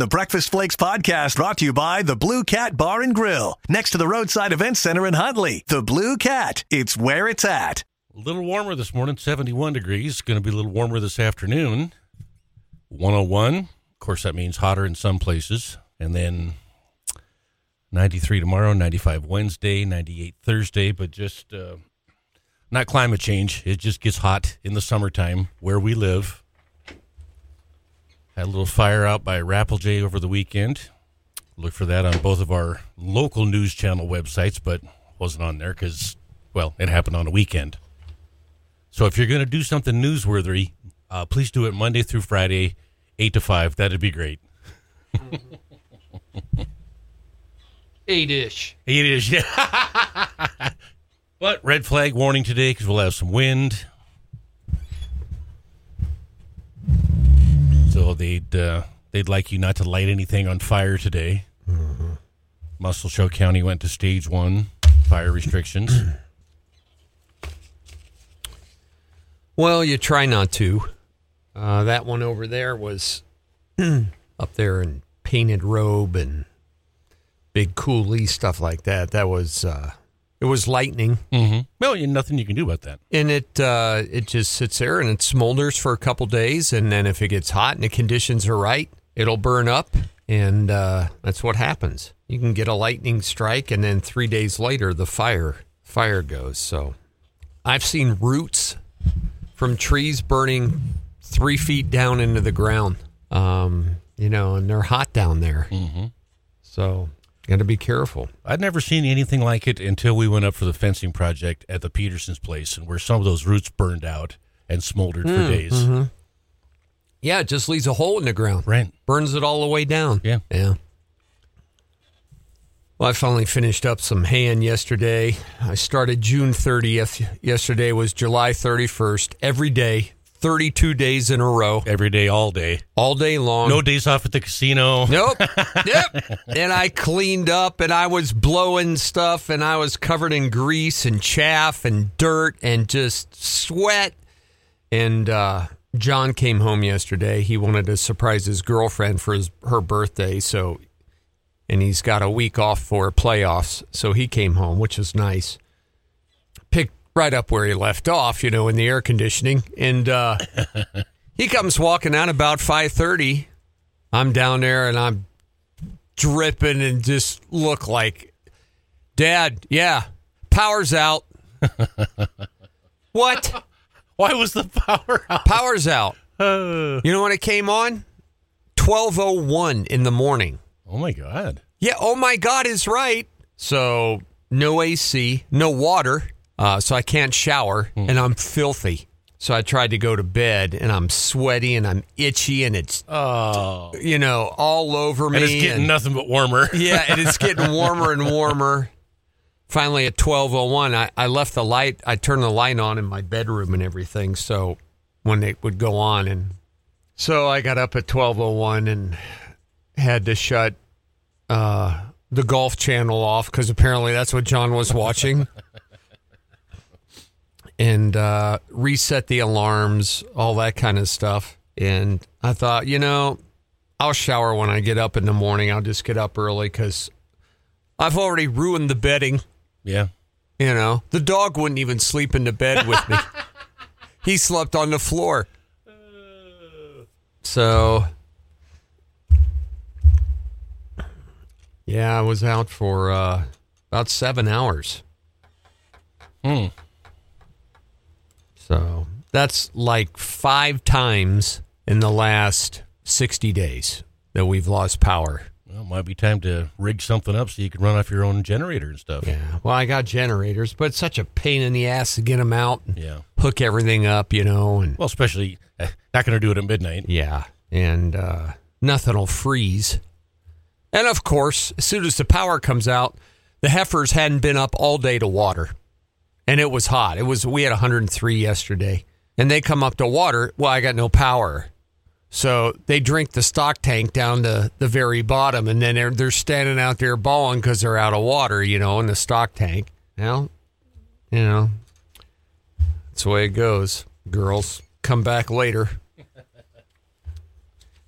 The Breakfast Flakes podcast brought to you by the Blue Cat Bar and Grill, next to the Roadside Event Center in Huntley. The Blue Cat, it's where it's at. A little warmer this morning, 71 degrees. Going to be a little warmer this afternoon. 101. Of course, that means hotter in some places. And then 93 tomorrow, 95 Wednesday, 98 Thursday, but just uh, not climate change. It just gets hot in the summertime where we live. Had a little fire out by Rapelje over the weekend. Look for that on both of our local news channel websites, but wasn't on there because, well, it happened on a weekend. So if you're going to do something newsworthy, uh, please do it Monday through Friday, 8 to 5. That'd be great. Eight ish. It is, yeah. but red flag warning today because we'll have some wind. So they'd uh, they'd like you not to light anything on fire today. Musselshell County went to stage one fire restrictions. Well, you try not to. Uh, that one over there was up there in painted robe and Big Coulee stuff like that. That was uh, it was lightning, mm-hmm. Well, nothing you can do about that. and it uh, it just sits there and it smolders for a couple days, and then if it gets hot and the conditions are right, it'll burn up, and uh, that's what happens. You can get a lightning strike, and then three days later, the fire fire goes. So, I've seen roots from trees burning three feet down into the ground. Um, you know, and they're hot down there. Mm-hmm. So, got to be careful. I'd never seen anything like it until we went up for the fencing project at the Petersons place, and where some of those roots burned out and smoldered for hmm, days. Mm-hmm. Yeah, it just leaves a hole in the ground. Right. Burns it all the way down. Yeah. Yeah. Well, I finally finished up some hand yesterday. I started June 30th. Yesterday was July 31st. Every day, 32 days in a row, Every day, all day. all day long. No days off at the casino. Nope. yep. And I cleaned up and I was blowing stuff and I was covered in grease and chaff and dirt and just sweat. And uh, John came home yesterday. He wanted to surprise his girlfriend for his her birthday, so and he's got a week off for playoffs, so he came home, which is nice. Right up where he left off, you know, in the air conditioning, and uh, he comes walking out about five thirty. I'm down there and I'm dripping and just look like, Dad, yeah, power's out. what? Why was the power out? Power's out. You know when it came on? 1201 in the morning. Oh my god! Yeah, oh my God is right. So no AC, no water, uh, so I can't shower, and I'm filthy. So I tried to go to bed, and I'm sweaty and I'm itchy, and it's Oh, you know all over me. and it's getting and- nothing but warmer. yeah, and it's getting warmer and warmer. Finally, at twelve oh one, I I left the light. I turned the light on in my bedroom and everything. So when it would go on, and so I got up at twelve oh one and had to shut uh, the golf channel off because apparently that's what John was watching. and uh, reset the alarms, all that kind of stuff. And I thought, you know, I'll shower when I get up in the morning. I'll just get up early because I've already ruined the bedding. Yeah. You know, the dog wouldn't even sleep in the bed with me. he slept on the floor. So, yeah, I was out for uh, about seven hours. Hmm. So that's like five times in the last 60 days that we've lost power. Well, it might be time to rig something up so you can run off your own generator and stuff. Yeah. Well, I got generators, but it's such a pain in the ass to get them out, and Yeah. hook everything up, you know, and Well, especially eh, not going to do it at midnight. yeah, and uh, nothing will freeze. And of course, as soon as the power comes out, the heifers hadn't been up all day to water, and it was hot. It was we had 103 yesterday, and they come up to water. Well, I got no power. So they drink the stock tank down to the very bottom, and then they're, they're standing out there bawling because they're out of water, you know, in the stock tank. Well, you know, that's the way it goes. Girls come back later.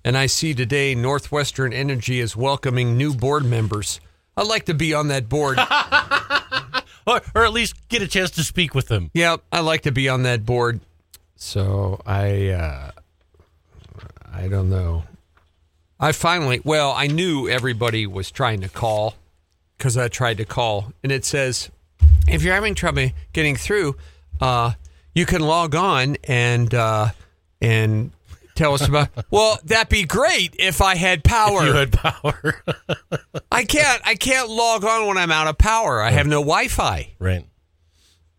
And I see today Northwestern Energy is welcoming new board members. I'd like to be on that board. or, or at least get a chance to speak with them. Yeah, I'd like to be on that board. So I, uh, I don't know. I finally, well, I knew everybody was trying to call because I tried to call, and it says if you're having trouble getting through, uh, you can log on and uh, and tell us about. well, that'd be great if I had power. You had power. I can't. I can't log on when I'm out of power. I have no Wi-Fi, right.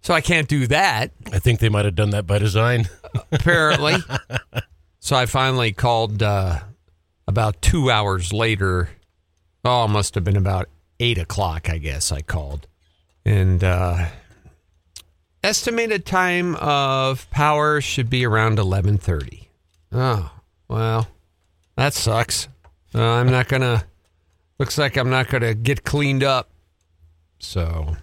so I can't do that. I think they might have done that by design. Apparently, so I finally called uh, about two hours later. Oh, it must have been about eight o'clock. I guess I called, and uh, estimated time of power should be around eleven thirty. Oh well, that sucks. Uh, I'm not gonna. Looks like I'm not gonna get cleaned up. So,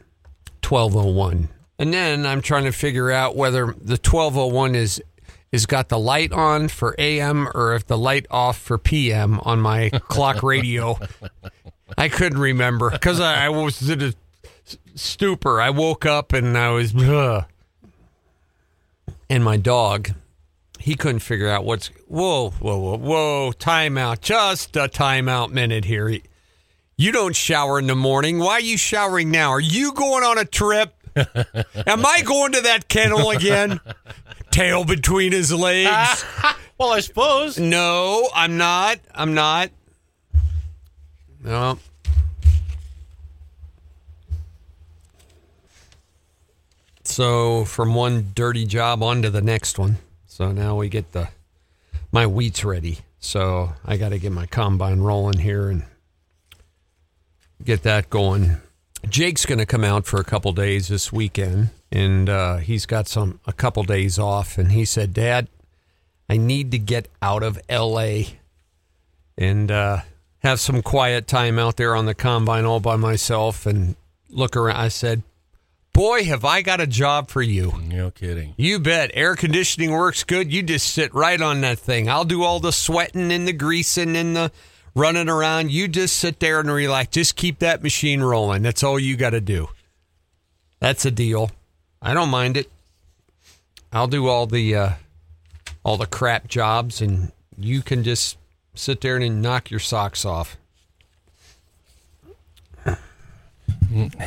twelve oh one, and then I'm trying to figure out whether the twelve oh one is is got the light on for AM or if the light off for PM on my clock radio. I couldn't remember because I, I was in a stupor. I woke up and I was, ugh. and my dog, he couldn't figure out what's. Whoa, whoa, whoa, whoa! Timeout. Just a timeout minute here. He- You don't shower in the morning. Why are you showering now? Are you going on a trip? Am I going to that kennel again? Tail between his legs. well, I suppose. No, I'm not. I'm not. No. So from one dirty job on to the next one. So now we get the my wheat's ready. So I got to get my combine rolling here and get that going. Jake's going to come out for a couple days this weekend, and uh, he's got some a couple days off. And he said, "Dad, I need to get out of L.A. and uh, have some quiet time out there on the combine all by myself and look around." I said, "Boy, have I got a job for you." No kidding. You bet. Air conditioning works good. You just sit right on that thing. I'll do all the sweating and the greasing and the running around. You just sit there and relax. Just keep that machine rolling. That's all you got to do. That's a deal. I don't mind it. I'll do all the uh, all the crap jobs, and you can just sit there and knock your socks off.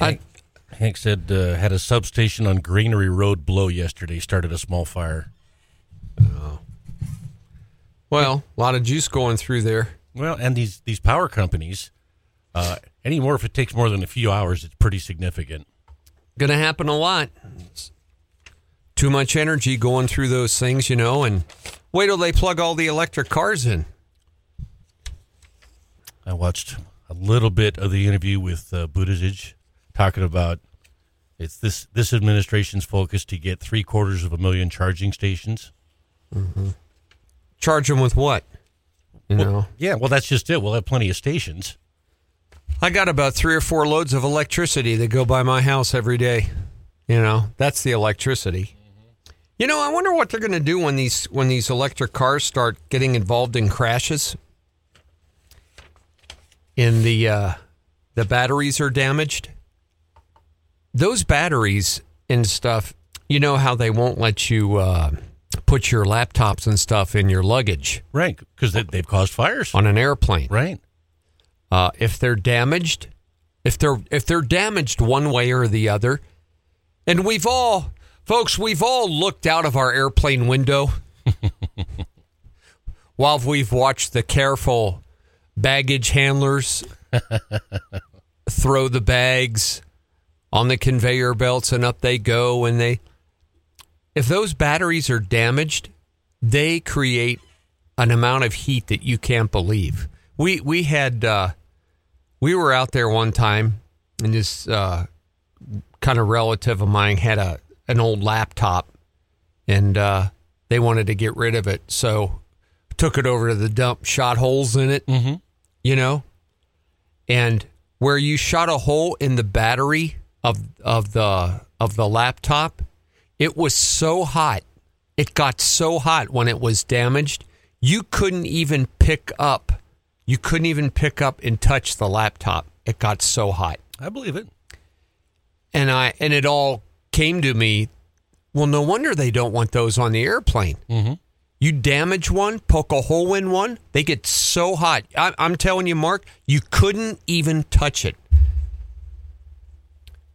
I, Hank said uh, had a substation on Greenery Road blow yesterday. Started a small fire. Oh. well, a lot of juice going through there. Well, and these these power companies, uh, anymore if it takes more than a few hours, it's pretty significant. going to happen a lot. Too much energy going through those things, you know, and wait till they plug all the electric cars in. I watched a little bit of the interview with uh, Buttigieg talking about it's this this administration's focus to get three quarters of a million charging stations. Charge them with what? You know, Yeah, well, that's just it. We'll have plenty of stations. I got about three or four loads of electricity that go by my house every day. You know, that's the electricity. You know, I wonder what they're going to do when these when these electric cars start getting involved in crashes. In the uh, the batteries are damaged. Those batteries and stuff. You know how they won't let you uh, put your laptops and stuff in your luggage Right, because they, they've caused fires. on an airplane. Right. Uh, if they're damaged, if they're if they're damaged one way or the other, and we've all, folks, we've all looked out of our airplane window while we've watched the careful baggage handlers throw the bags on the conveyor belts and up they go and they if those batteries are damaged they create an amount of heat that you can't believe we we had uh we were out there one time and this uh kind of relative of mine had a an old laptop and uh they wanted to get rid of it so took it over to the dump shot holes in it Mhm. you know and where you shot a hole in the battery of of the of the laptop it was so hot it got so hot when it was damaged You couldn't even pick up. You couldn't even pick up and touch the laptop. It got so hot. I believe it. And I and it all came to me. Well, no wonder they don't want those on the airplane. Mhm. You damage one, poke a hole in one, they get so hot. I, I'm telling you, Mark, you couldn't even touch it.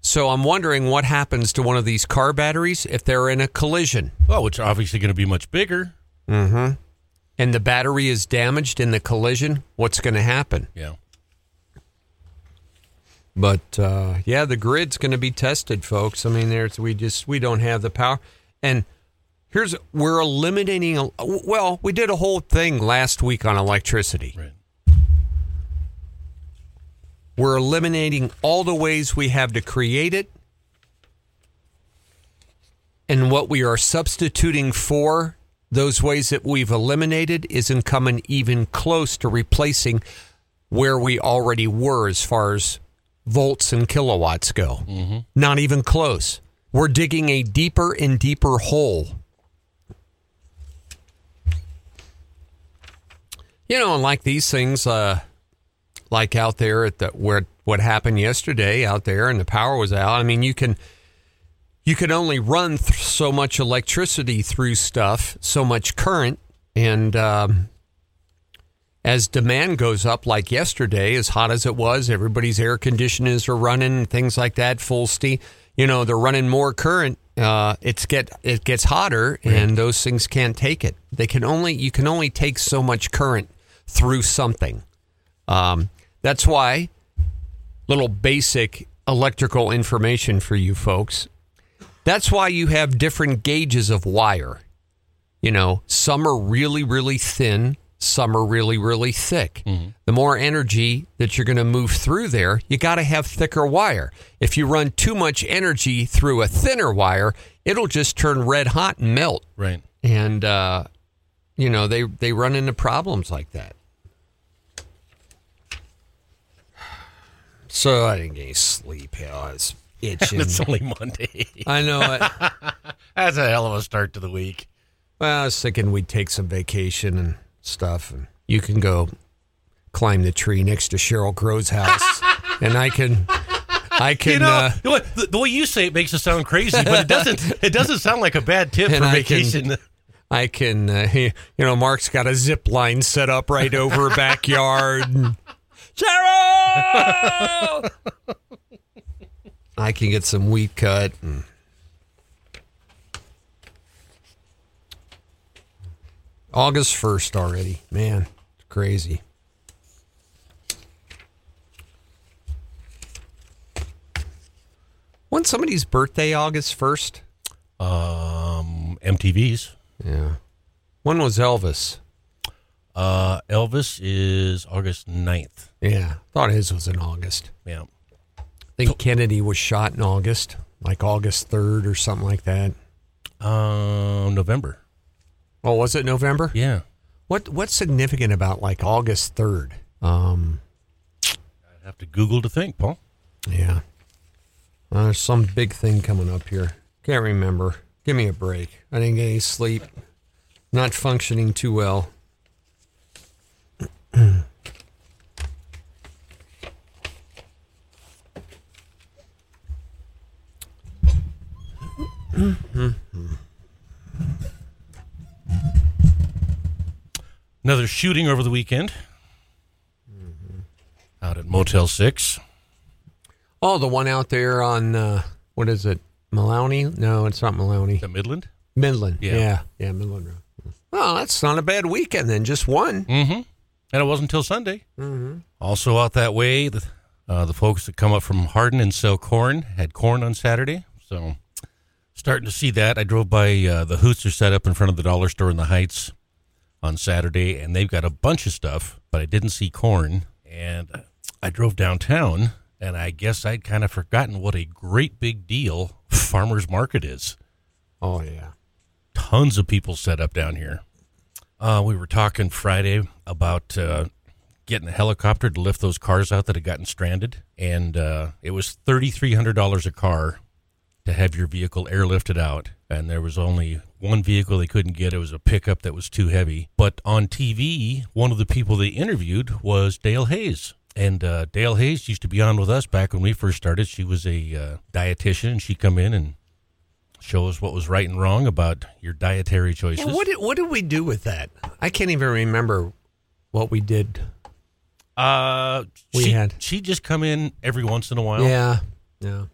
So I'm wondering what happens to one of these car batteries if they're in a collision Well, it's obviously going to be much bigger. and the battery is damaged in the collision. What's going to happen? Yeah. But uh, yeah, the grid's going to be tested, folks. I mean, there's we just we don't have the power. And here's we're eliminating. a- Well, we did a whole thing last week on electricity. Right. We're eliminating all the ways we have to create it. And what we are substituting for those ways that we've eliminated isn't coming even close to replacing where we already were as far as volts and kilowatts go. Not even close. We're digging a deeper and deeper hole. You know, and like these things, uh, like out there at the where what happened yesterday out there and the power was out. I mean, you can you can only run th- so much electricity through stuff, so much current, and um, as demand goes up, like yesterday, as hot as it was, everybody's air conditioners are running, things like that, full steam. You know, they're running more current. Uh, it's get it gets hotter, and those things can't take it. They can only you can only take so much current through something. Um, that's why little basic electrical information for you folks. That's why you have different gauges of wire. You know, some are really, really thin, some are really, really thick. The more energy that you're going to move through there, you got to have thicker wire. If you run too much energy through a thinner wire, it'll just turn red hot and melt. Right. And, uh, you know, they, they run into problems like that. So I didn't get any sleep. I was itching. It's only Monday. I know it. That's a hell of a start to the week. Well, I was thinking we'd take some vacation and stuff, and you can go climb the tree next to Sheryl Crow's house, and I can, I can, You know, uh, the, way, the, the way you say it makes it sound crazy, but it doesn't. It doesn't sound like a bad tip for I can- vacation. I can, uh, you know, Mark's got a zip line set up right over her backyard. and- Sheryl, I can get some wheat cut. And, August first already, man, it's crazy. When somebody's birthday? August first. um, MTV's. Yeah. When was Elvis? Uh, Elvis is August 9th. Yeah, thought his was in August. Yeah. I think Kennedy was shot in August, like August 3rd or something like that. Um, November. Oh, was it November? Yeah. What What's significant about like August 3rd? Um, I'd have to Google to think, Paul. yeah. Uh, there's some big thing coming up here. Can't remember. Give me a break. I didn't get any sleep. Not functioning too well. Another shooting over the weekend out at Motel 6. Oh, the one out there on uh, what is it? Maloney? No, it's not Maloney. The Midland? Midland. Yeah. Yeah. Yeah, Midland Road. Well, that's not a bad weekend then. Just one. Mm-hmm. And it wasn't until Sunday. Mm-hmm. Also out that way, the, uh, the folks that come up from Hardin and sell corn had corn on Saturday. So starting to see that. I drove by uh, the Hoots are set up in front of the dollar store in the Heights on Saturday, and they've got a bunch of stuff, but I didn't see corn. And I drove downtown, and I guess I'd kind of forgotten what a great big deal farmers market is. Oh yeah. tons of people set up down here. Uh, we were talking Friday about uh, getting a helicopter to lift those cars out that had gotten stranded, and uh, it was thirty three hundred dollars a car to have your vehicle airlifted out, and there was only one vehicle they couldn't get. It was a pickup that was too heavy. But on TV, one of the people they interviewed was Dale Hayes. And uh, Dale Hayes used to be on with us back when we first started. She was a uh, dietitian, and she come in and show us what was right and wrong about your dietary choices. Yeah, what did what did we do with that? I can't even remember what we did. uh, We she, had- she just come in every once in a while. Yeah, yeah.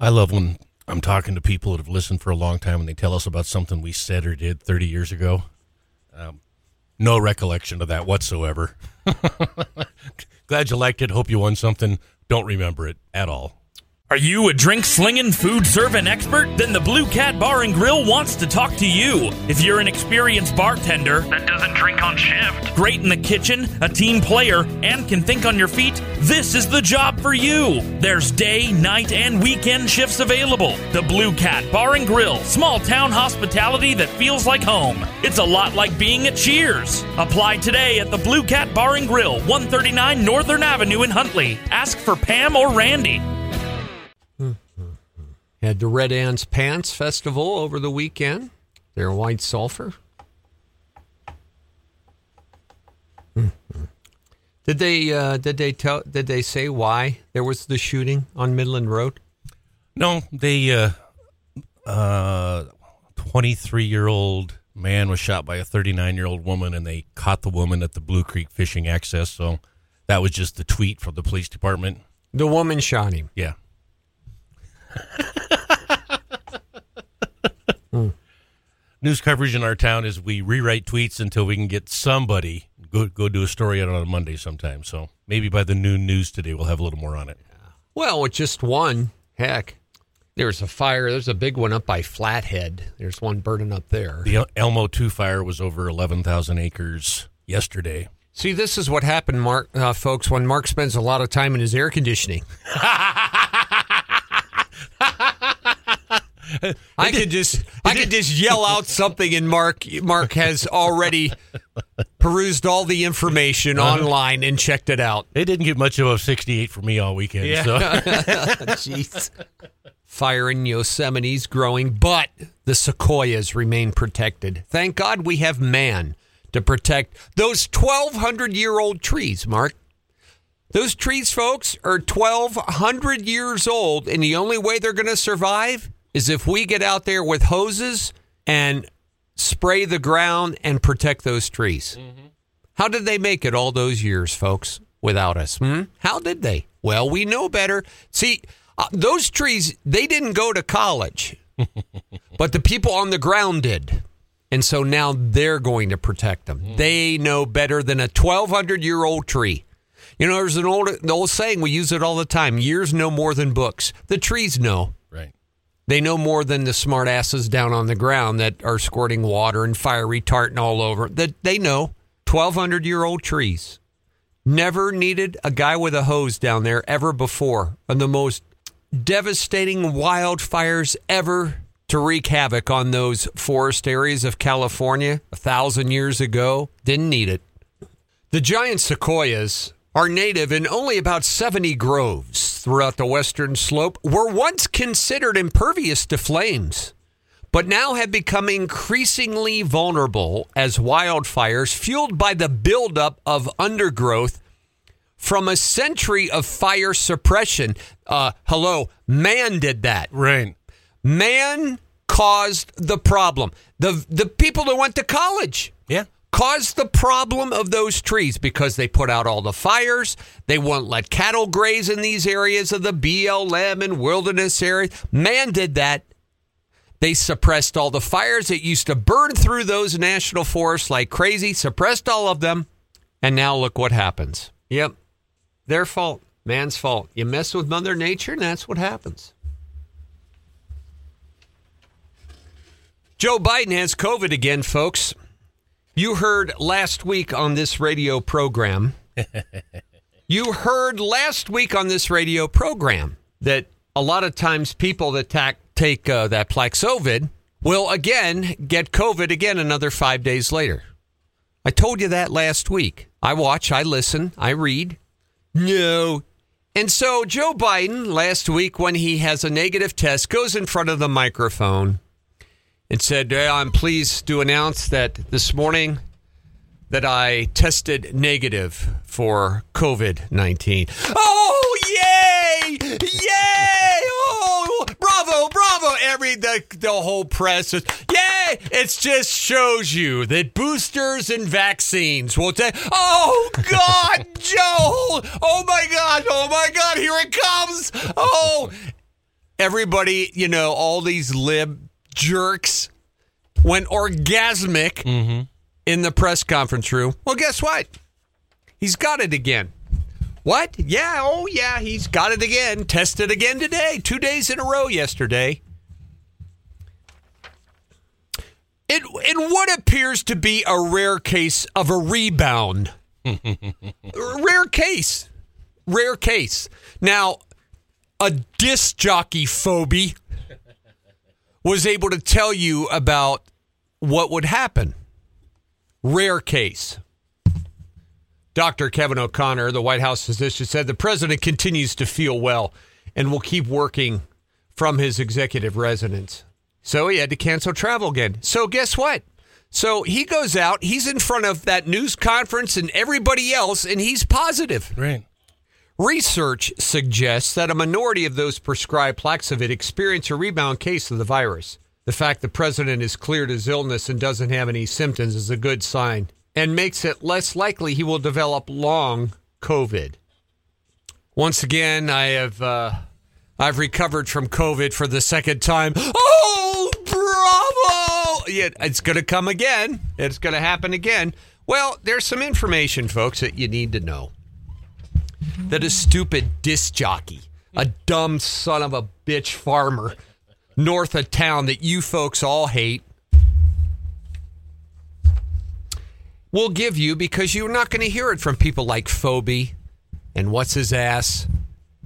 I love when I'm talking to people that have listened for a long time and they tell us about something we said or did 30 years ago. Um, no recollection of that whatsoever. Glad you liked it. Hope you won something. Don't remember it at all. Are you a drink slinging, food serving expert? Then the Blue Cat Bar and Grill wants to talk to you. If you're an experienced bartender that doesn't drink on shift, great in the kitchen, a team player, and can think on your feet, this is the job for you. There's day, night, and weekend shifts available. The Blue Cat Bar and Grill, small town hospitality that feels like home. It's a lot like being at Cheers. Apply today at the Blue Cat Bar and Grill, 139 Northern Avenue in Huntley. Ask for Pam or Randy. Had the Red Ants Pants Festival over the weekend. They're White Sulphur. Mhm. Did they uh, did they tell did they say why there was the shooting on Midland Road? No, they, uh, uh, 23 year old man was shot by a 39 year old woman and they caught the woman at the Blue Creek fishing access. So that was just the tweet from the police department. The woman shot him. Yeah. News coverage in our town is we rewrite tweets until we can get somebody go go do a story on it on a Monday sometime. So maybe by the noon news today we'll have a little more on it. Well, with just one, heck, there's a fire. There's a big one up by Flathead. There's one burning up there. The Elmo Two fire was over eleven thousand acres yesterday. See, this is what happened, Mark, uh, folks, when Mark spends a lot of time in his air conditioning. I could just I could just yell out something and Mark Mark has already perused all the information uh-huh. online and checked it out. It didn't get much of a sixty eight for me all weekend. So Jeez. Fire in Yosemite's growing, but the sequoias remain protected. Thank God we have man to protect those 1,200 year old trees, Mark. Those trees, folks, are 1,200 years old, and the only way they're going to survive is if we get out there with hoses and spray the ground and protect those trees. How did they make it all those years, folks, without us? Hmm? How did they? Well, we know better. See, uh, those trees, they didn't go to college, but the people on the ground did. And so now they're going to protect them. They know better than a 1,200 year old tree. You know, there's an old, the old saying, we use it all the time years know more than books. The trees know. They know more than the smart asses down on the ground that are squirting water and fire retardant all over. That they know 1200 year old trees. Never needed a guy with a hose down there ever before. And the most devastating wildfires ever to wreak havoc on those forest areas of California a thousand years ago. Didn't need it. The giant sequoias are native in only about 70 groves throughout the western slope, were once considered impervious to flames, but now have become increasingly vulnerable as wildfires fueled by the buildup of undergrowth from a century of fire suppression. Uh, hello, man did that. Right. Man caused the problem. The the people that went to college Yeah. Caused the problem of those trees because they put out all the fires. They won't let cattle graze in these areas of the BLM and wilderness areas. Man did that. They suppressed all the fires that used to burn through those national forests like crazy, suppressed all of them. And now look what happens. Yep. Their fault. Man's fault. You mess with Mother Nature, and that's what happens. Joe Biden has COVID again, folks. You heard last week on this radio program. you heard last week on this radio program that a lot of times people that tac- take uh, that Plaxovid will again get COVID again another five days later. I told you that last week. I watch, I listen, I read. No, And so Joe Biden last week, when he has a negative test, goes in front of the microphone and said, "Yeah, I'm pleased to announce that this morning that I tested negative for COVID 19. Oh, yay! Yay! Oh, bravo, bravo! Every the, the whole press is yay! It just shows you that boosters and vaccines will take. Oh God, Joe! Oh my God! Oh my God! Here it comes! Oh, everybody, you know, all these lib jerks went orgasmic in the press conference room. Well, guess what? He's got it again. What? Yeah, oh yeah, he's got it again. Tested again today. Two days in a row yesterday. In, in what appears to be a rare case of a rebound. rare case. Rare case. Now, a disc jockey phobie was able to tell you about what would happen. Rare case. Dr. Kevin O'Connor, the White House physician, said the president continues to feel well and will keep working from his executive residence. So he had to cancel travel again. So guess what? So he goes out, he's in front of that news conference and everybody else, and he's positive. Right. Research suggests that a minority of those prescribed Plaxivit experience a rebound case of the virus. The fact the president is cleared his illness and doesn't have any symptoms is a good sign and makes it less likely he will develop long COVID. Once again, I have uh, I've recovered from COVID for the second time. Oh, bravo! Yeah, it's going to come again. It's going to happen again. Well, there's some information, folks, that you need to know that a stupid disc jockey, a dumb son of a bitch farmer north of town that you folks all hate, will give you because you're not going to hear it from people like Phoebe and what's his ass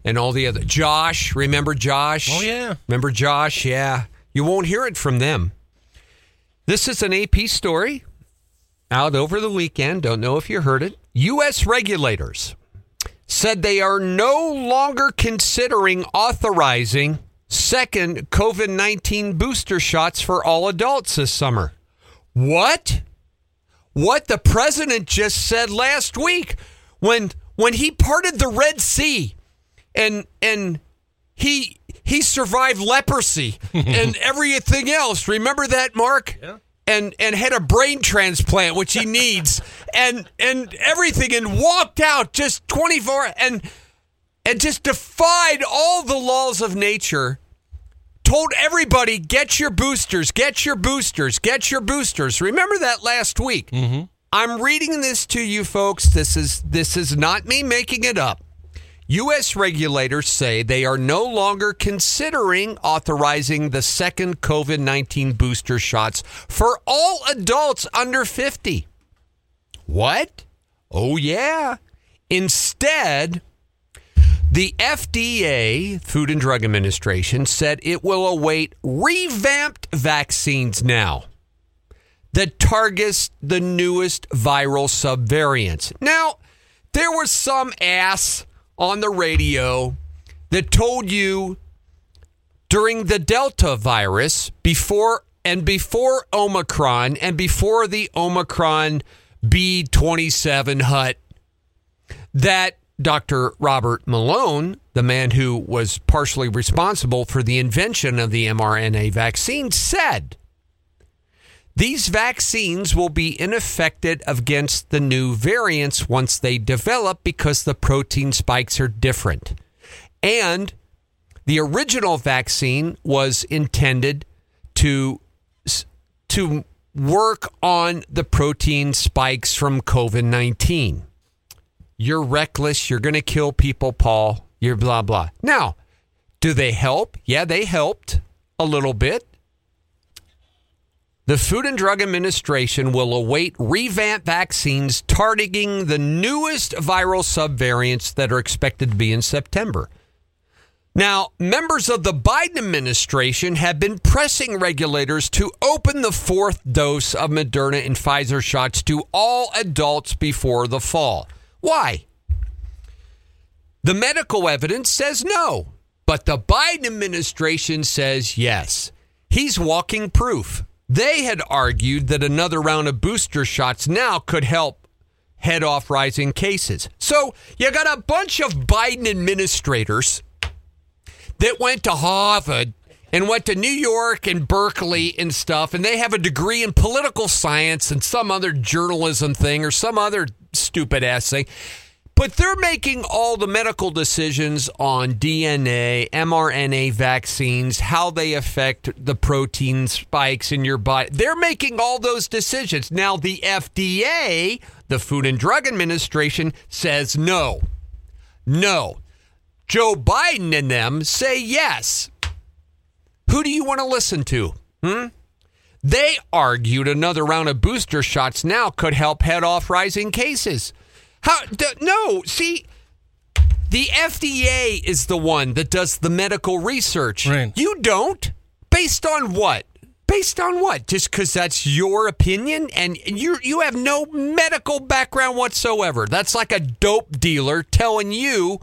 and all the other Josh. Remember Josh? Oh, yeah. Remember Josh? Yeah. You won't hear it from them. This is an AP story out over the weekend. Don't know if you heard it. U.S. regulators said they are no longer considering authorizing second COVID 19 booster shots for all adults this summer. What? What the president just said last week when when he parted the Red Sea and and he he survived leprosy and everything else. Remember that, Mark? Yeah. And and had a brain transplant, which he needs, and and everything, and walked out just twenty four, and and just defied all the laws of nature. Told everybody, get your boosters, get your boosters, get your boosters. Remember that last week. Mm-hmm. I'm reading this to you, folks. This is this is not me making it up. U.S. regulators say they are no longer considering authorizing the second COVID 19 booster shots for all adults under 50. What? Oh, yeah. Instead, the FDA, Food and Drug Administration, said it will await revamped vaccines now that targets the newest viral subvariants. Now, there was some ass on the radio that told you during the Delta virus, before and before Omicron, and before the Omicron B27 hut, that Dr. Robert Malone, the man who was partially responsible for the invention of the mRNA vaccine, said these vaccines will be ineffective against the new variants once they develop because the protein spikes are different. And the original vaccine was intended to to work on the protein spikes from COVID-19. You're reckless, you're going to kill people, Paul. You're blah blah. Now, do they help? Yeah, they helped a little bit. The Food and Drug Administration will await revamp vaccines targeting the newest viral subvariants that are expected to be in September. Now, members of the Biden administration have been pressing regulators to open the fourth dose of Moderna and Pfizer shots to all adults before the fall. Why? The medical evidence says no, but the Biden administration says yes. He's walking proof. They had argued that another round of booster shots now could help head off rising cases. So you got a bunch of Biden administrators that went to Harvard and went to New York and Berkeley and stuff, and they have a degree in political science and some other journalism thing or some other stupid ass thing. But they're making all the medical decisions on DNA, mRNA vaccines, how they affect the protein spikes in your body. They're making all those decisions. Now, the FDA, the Food and Drug Administration, says no. No. Joe Biden and them say yes. Who do you want to listen to? Hmm? They argued another round of booster shots now could help head off rising cases. How? D- no, see, the FDA is the one that does the medical research. Right. You don't. Based on what? Based on what? Just because that's your opinion and you you have no medical background whatsoever. That's like a dope dealer telling you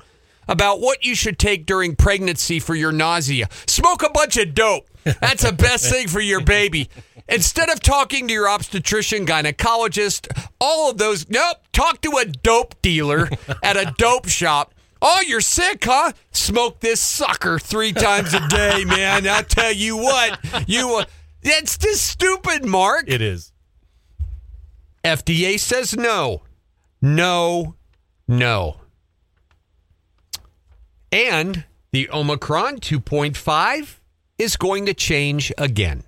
about what you should take during pregnancy for your nausea. Smoke a bunch of dope. That's the best thing for your baby. Instead of talking to your obstetrician, gynecologist, all of those, nope, talk to a dope dealer at a dope shop. Oh, you're sick, huh? Smoke this sucker three times a day, man. I tell you what, you. Uh, it's just stupid, Mark. It is. FDA says no. No, no. And the Omicron 2.5 is going to change again.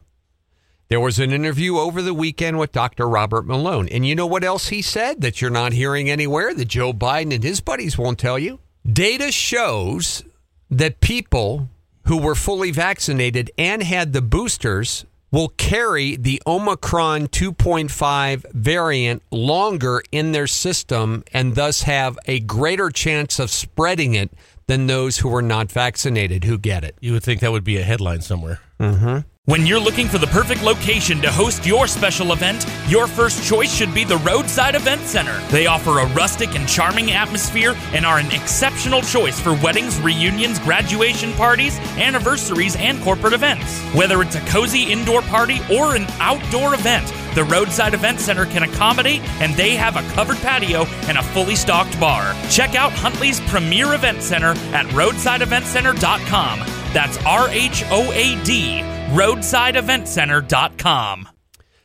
There was an interview over the weekend with Dr. Robert Malone. And you know what else he said that you're not hearing anywhere that Joe Biden and his buddies won't tell you? Data shows that people who were fully vaccinated and had the boosters will carry the Omicron 2.5 variant longer in their system and thus have a greater chance of spreading it than those who are not vaccinated who get it. You would think that would be a headline somewhere. Mm-hmm. When you're looking for the perfect location to host your special event, your first choice should be the Roadside Event Center. They offer a rustic and charming atmosphere and are an exceptional choice for weddings, reunions, graduation parties, anniversaries, and corporate events. Whether it's a cozy indoor party or an outdoor event, the Roadside Event Center can accommodate, and they have a covered patio and a fully stocked bar. Check out Huntley's premier event center at roadsideeventcenter.com. That's R H O A D, roadsideeventcenter.com.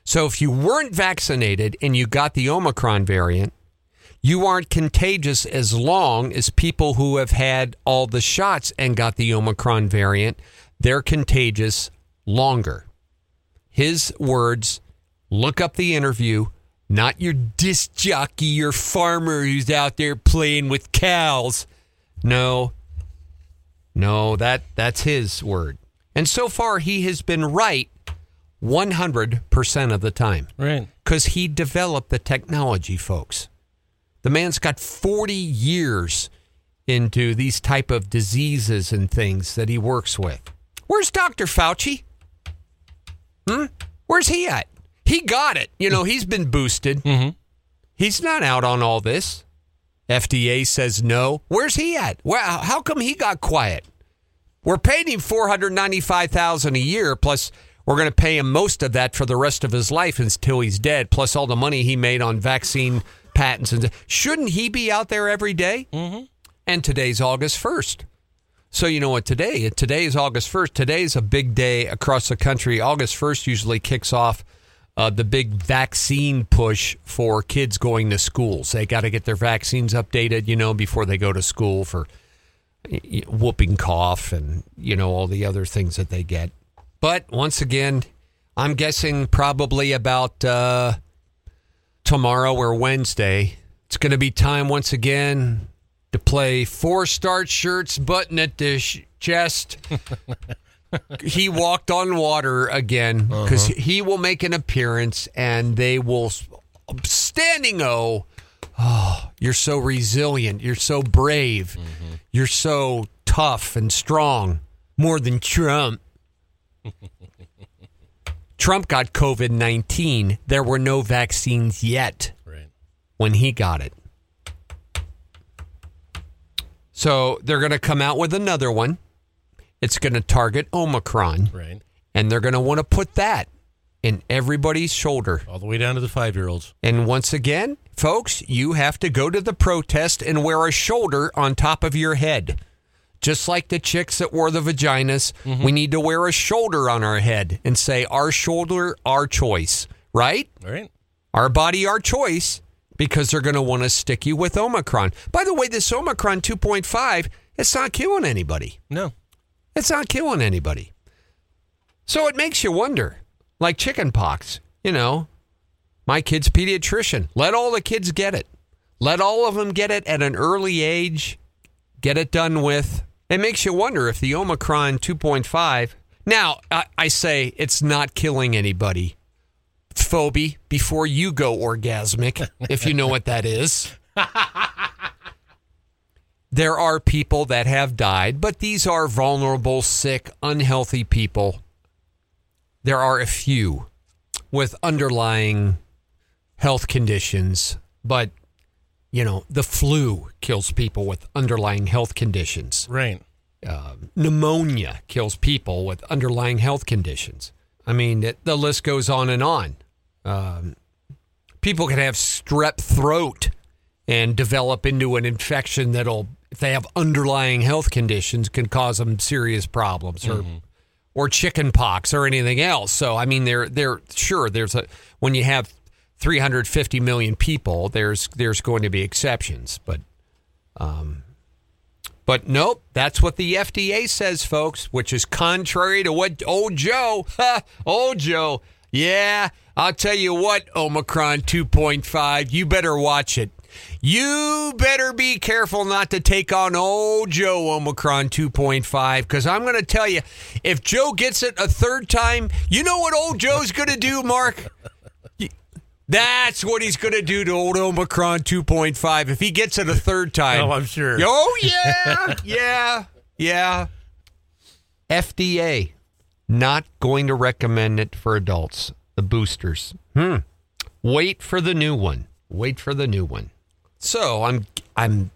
So if you weren't vaccinated and you got the Omicron variant, you aren't contagious as long as people who have had all the shots and got the Omicron variant. They're contagious longer. His words look up the interview, not your disc jockey, your farmer who's out there playing with cows. No, no, that that's his word. And so far he has been right 100% of the time Right. because he developed the technology, folks. The man's got 40 years into these type of diseases and things that he works with. Where's Dr. Fauci? Hmm? Where's he at? He got it. You know, he's been boosted. Mhm. He's not out on all this. FDA says no. Where's he at? Well, how come he got quiet? We're paying him four hundred ninety-five thousand a year, plus we're going to pay him most of that for the rest of his life until he's dead, plus all the money he made on vaccine patents. And shouldn't he be out there every day? Mm-hmm. And today's August first. So you know what today? Today is August first. Today's a big day across the country. August first usually kicks off uh, the big vaccine push for kids going to schools. They got to get their vaccines updated, you know, before they go to school for whooping cough and you know all the other things that they get. But once again, I'm guessing probably about uh, tomorrow or Wednesday, it's going to be time once again to play four start shirts, button at the sh- chest. he walked on water again because uh-huh. he will make an appearance and they will standing O. Oh, you're so resilient. You're so brave. Mm-hmm. You're so tough and strong. More than Trump. Trump got COVID 19. There were no vaccines yet Right. when he got it. So they're going to come out with another one. It's going to target Omicron, Right. and they're going to want to put that in everybody's shoulder. All the way down to the five year olds. And once again, folks, you have to go to the protest and wear a shoulder on top of your head. Just like the chicks that wore the vaginas, mm-hmm. we need to wear a shoulder on our head and say, Our shoulder, our choice, right? All right. Our body, our choice, because they're going to want to stick you with Omicron. By the way, this Omicron 2.5, it's not killing anybody. No. It's not killing anybody. So it makes you wonder, like chicken pox, you know, my kid's pediatrician. Let all the kids get it. Let all of them get it at an early age. Get it done with. It makes you wonder if the Omicron 2.5. Now, I, I say it's not killing anybody. Phoebe, before you go orgasmic, if you know what that is. There are people that have died, but these are vulnerable, sick, unhealthy people. There are a few with underlying health conditions, but you know, the flu kills people with underlying health conditions. Right. Pneumonia kills people with underlying health conditions. I mean, it, the list goes on and on. Um, people can have strep throat and develop into an infection that'll, if they have underlying health conditions, can cause them serious problems or or chicken pox or anything else. So I mean, they're they're sure there's a when you have 350 million people, there's there's going to be exceptions, but um, but nope, that's what the FDA says, folks, which is contrary to what old Joe, ha, old Joe. Yeah, I'll tell you what, Omicron 2.5, you better watch it. You better be careful not to take on old Joe Omicron 2.5 because I'm going to tell you, if Joe gets it a third time, you know what old Joe's going to do, Mark? That's what he's going to do to old Omicron 2.5 if he gets it a third time. Oh, I'm sure. Oh, yeah. yeah. Yeah. FDA not going to recommend it for adults, the boosters. Hmm. Wait for the new one. Wait for the new one. So I'm I'm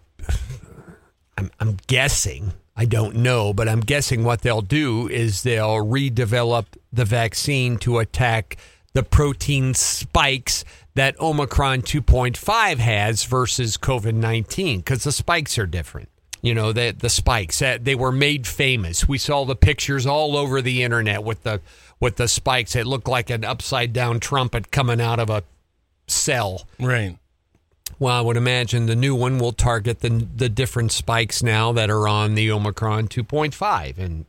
I'm I'm guessing. I don't know, but I'm guessing what they'll do is they'll redevelop the vaccine to attack the protein spikes that Omicron 2.5 has versus COVID 19 because the spikes are different. You know, the, the spikes, uh, they were made famous. We saw the pictures all over the internet with the, with the spikes. It looked like an upside down trumpet coming out of a cell. Right. Well, I would imagine the new one will target the the different spikes now that are on the Omicron 2.5, and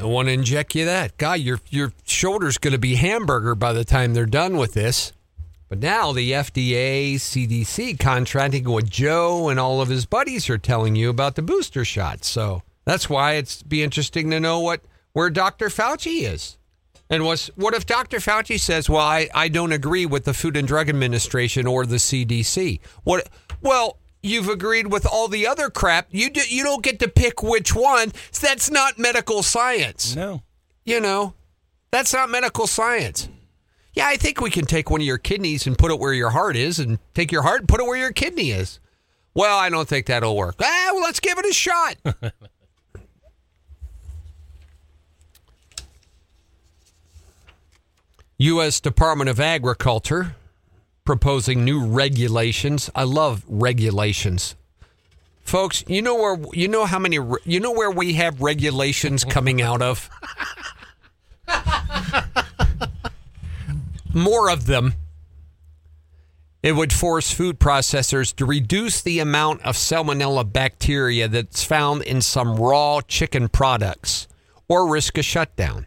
I want to inject you that. God, your your shoulder's going to be hamburger by the time they're done with this. But now the FDA, CDC contracting with Joe and all of his buddies are telling you about the booster shots. So that's why it's be interesting to know what where Dr. Fauci is. And what's, what if Dr. Fauci says, well, I, I don't agree with the Food and Drug Administration or the CDC? What? Well, you've agreed with all the other crap. You, do, you don't get to pick which one. That's not medical science. No. You know, that's not medical science. Yeah, I think we can take one of your kidneys and put it where your heart is and take your heart and put it where your kidney is. Well, I don't think that'll work. Ah, well, let's give it a shot. U.S. Department of Agriculture proposing new regulations. I love regulations. Folks, you know where you know how many you know where we have regulations coming out of? More of them. It would force food processors to reduce the amount of salmonella bacteria that's found in some raw chicken products or risk a shutdown.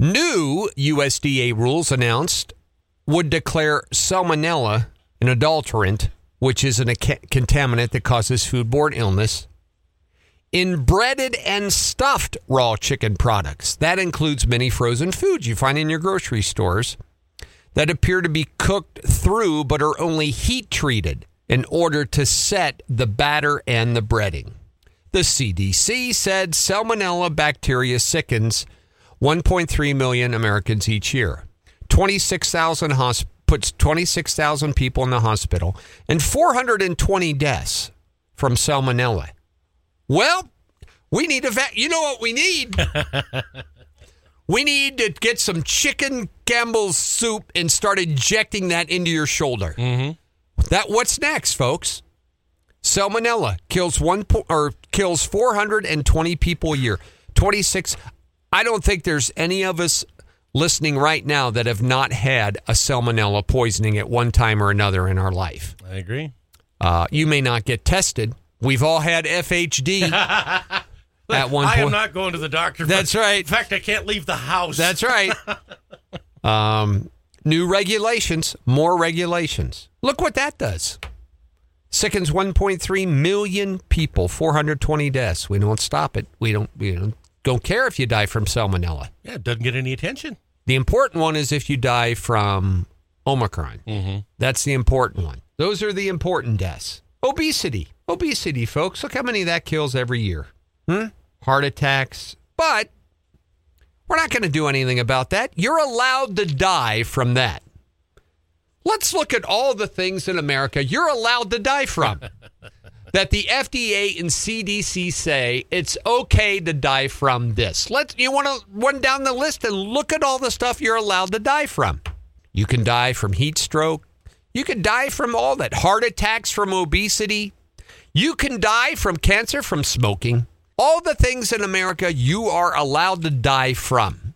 New USDA rules announced would declare salmonella an adulterant, which is a contaminant that causes foodborne illness, in breaded and stuffed raw chicken products. That includes many frozen foods you find in your grocery stores that appear to be cooked through but are only heat treated in order to set the batter and the breading. The CDC said salmonella bacteria sickens 1.3 million Americans each year. 26,000 hosp- puts 26,000 people in the hospital and 420 deaths from salmonella. Well, we need a vac. You know what we need? we need to get some chicken Campbell's soup and start injecting that into your shoulder. Mm-hmm. That what's next, folks? Salmonella kills one po- or kills 420 people a year. 26. I don't think there's any of us listening right now that have not had a salmonella poisoning at one time or another in our life. I agree. Uh, you may not get tested. We've all had FHD at one I point. am not going to the doctor. That's right. In fact, I can't leave the house. That's right. um, new regulations, more regulations. Look what that does. Sickens 1.3 million people, 420 deaths. We don't stop it. We don't. We don't, don't care if you die from salmonella. yeah, it doesn't get any attention. The important one is if you die from Omicron. Mm-hmm. That's the important one. Those are the important deaths. Obesity. Obesity, folks. Look how many that kills every year. Hmm? Heart attacks. But we're not going to do anything about that. You're allowed to die from that. Let's look at all the things in America you're allowed to die from. that the FDA and CDC say it's okay to die from this. Let's you want to run down the list and look at all the stuff you're allowed to die from. You can die from heat stroke. You can die from all that. Heart attacks from obesity. You can die from cancer from smoking. All the things in America you are allowed to die from.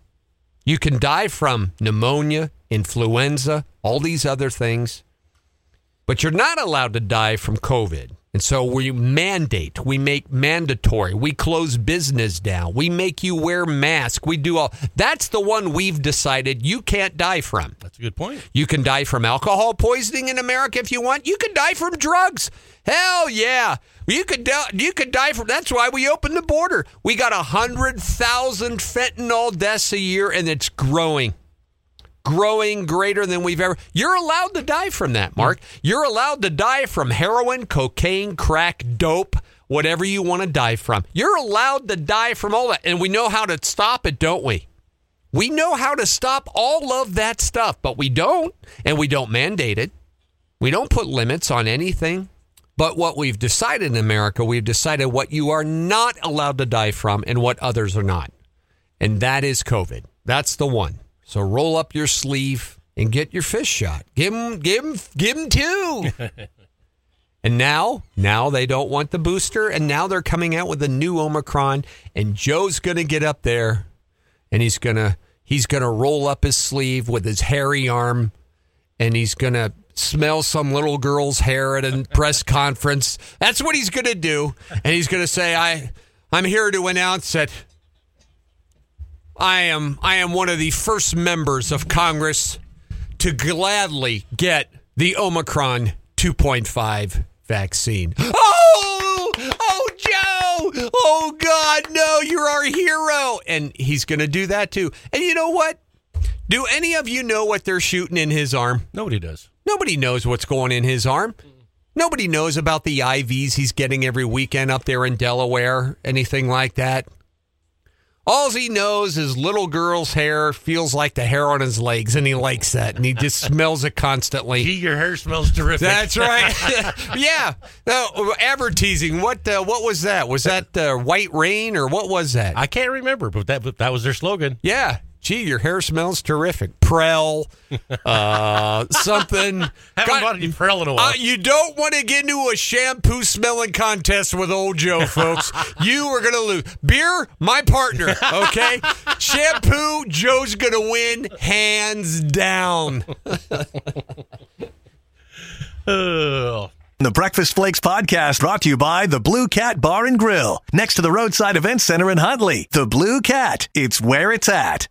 You can die from pneumonia, influenza, all these other things. But you're not allowed to die from COVID. And so we mandate, we make mandatory, we close business down, we make you wear masks, we do all. That's the one we've decided you can't die from. That's a good point. You can die from alcohol poisoning in America if you want. You can die from drugs. Hell yeah. You could die, you could die from that's why we opened the border. We got a hundred thousand fentanyl deaths a year and it's growing. Growing greater than we've ever. You're allowed to die from that, Mark. You're allowed to die from heroin, cocaine, crack, dope, whatever you want to die from. You're allowed to die from all that. And we know how to stop it, don't we? We know how to stop all of that stuff, but we don't, and we don't mandate it. We don't put limits on anything. But what we've decided in America, we've decided what you are not allowed to die from and what others are not. And that is COVID. That's the one. So roll up your sleeve and get your fish shot. Give them, give them, give them two. and now, now they don't want the booster, and now they're coming out with a new Omicron. And Joe's going to get up there, and he's gonna he's gonna roll up his sleeve with his hairy arm, and he's gonna smell some little girl's hair at a press conference. That's what he's gonna do, and he's gonna say, "I I'm here to announce that." I am I am one of the first members of Congress to gladly get the Omicron 2.5 vaccine. Oh, oh Joe. Oh god, no, you're our hero. And he's going to do that too. And you know what? Do any of you know what they're shooting in his arm? Nobody does. Nobody knows what's going in his arm. Nobody knows about the IVs he's getting every weekend up there in Delaware, anything like that. All he knows is little girl's hair feels like the hair on his legs, and he likes that, and he just smells it constantly. Gee, your hair smells terrific. That's right. yeah. No, advertising. What? Uh, what was that? Was that uh, White Rain or what was that? I can't remember, but that but that was their slogan. yeah. Gee, your hair smells terrific. Prell, uh, something. Haven't God- bought any Prell in a while. Uh, you don't want to get into a shampoo smelling contest with old Joe, folks. you are going to lose. Beer, my partner, okay? shampoo, Joe's going to win hands down. Ugh. The Breakfast Flakes podcast brought to you by the Blue Cat Bar and Grill, next to the Roadside Event Center in Huntley. The Blue Cat, it's where it's at.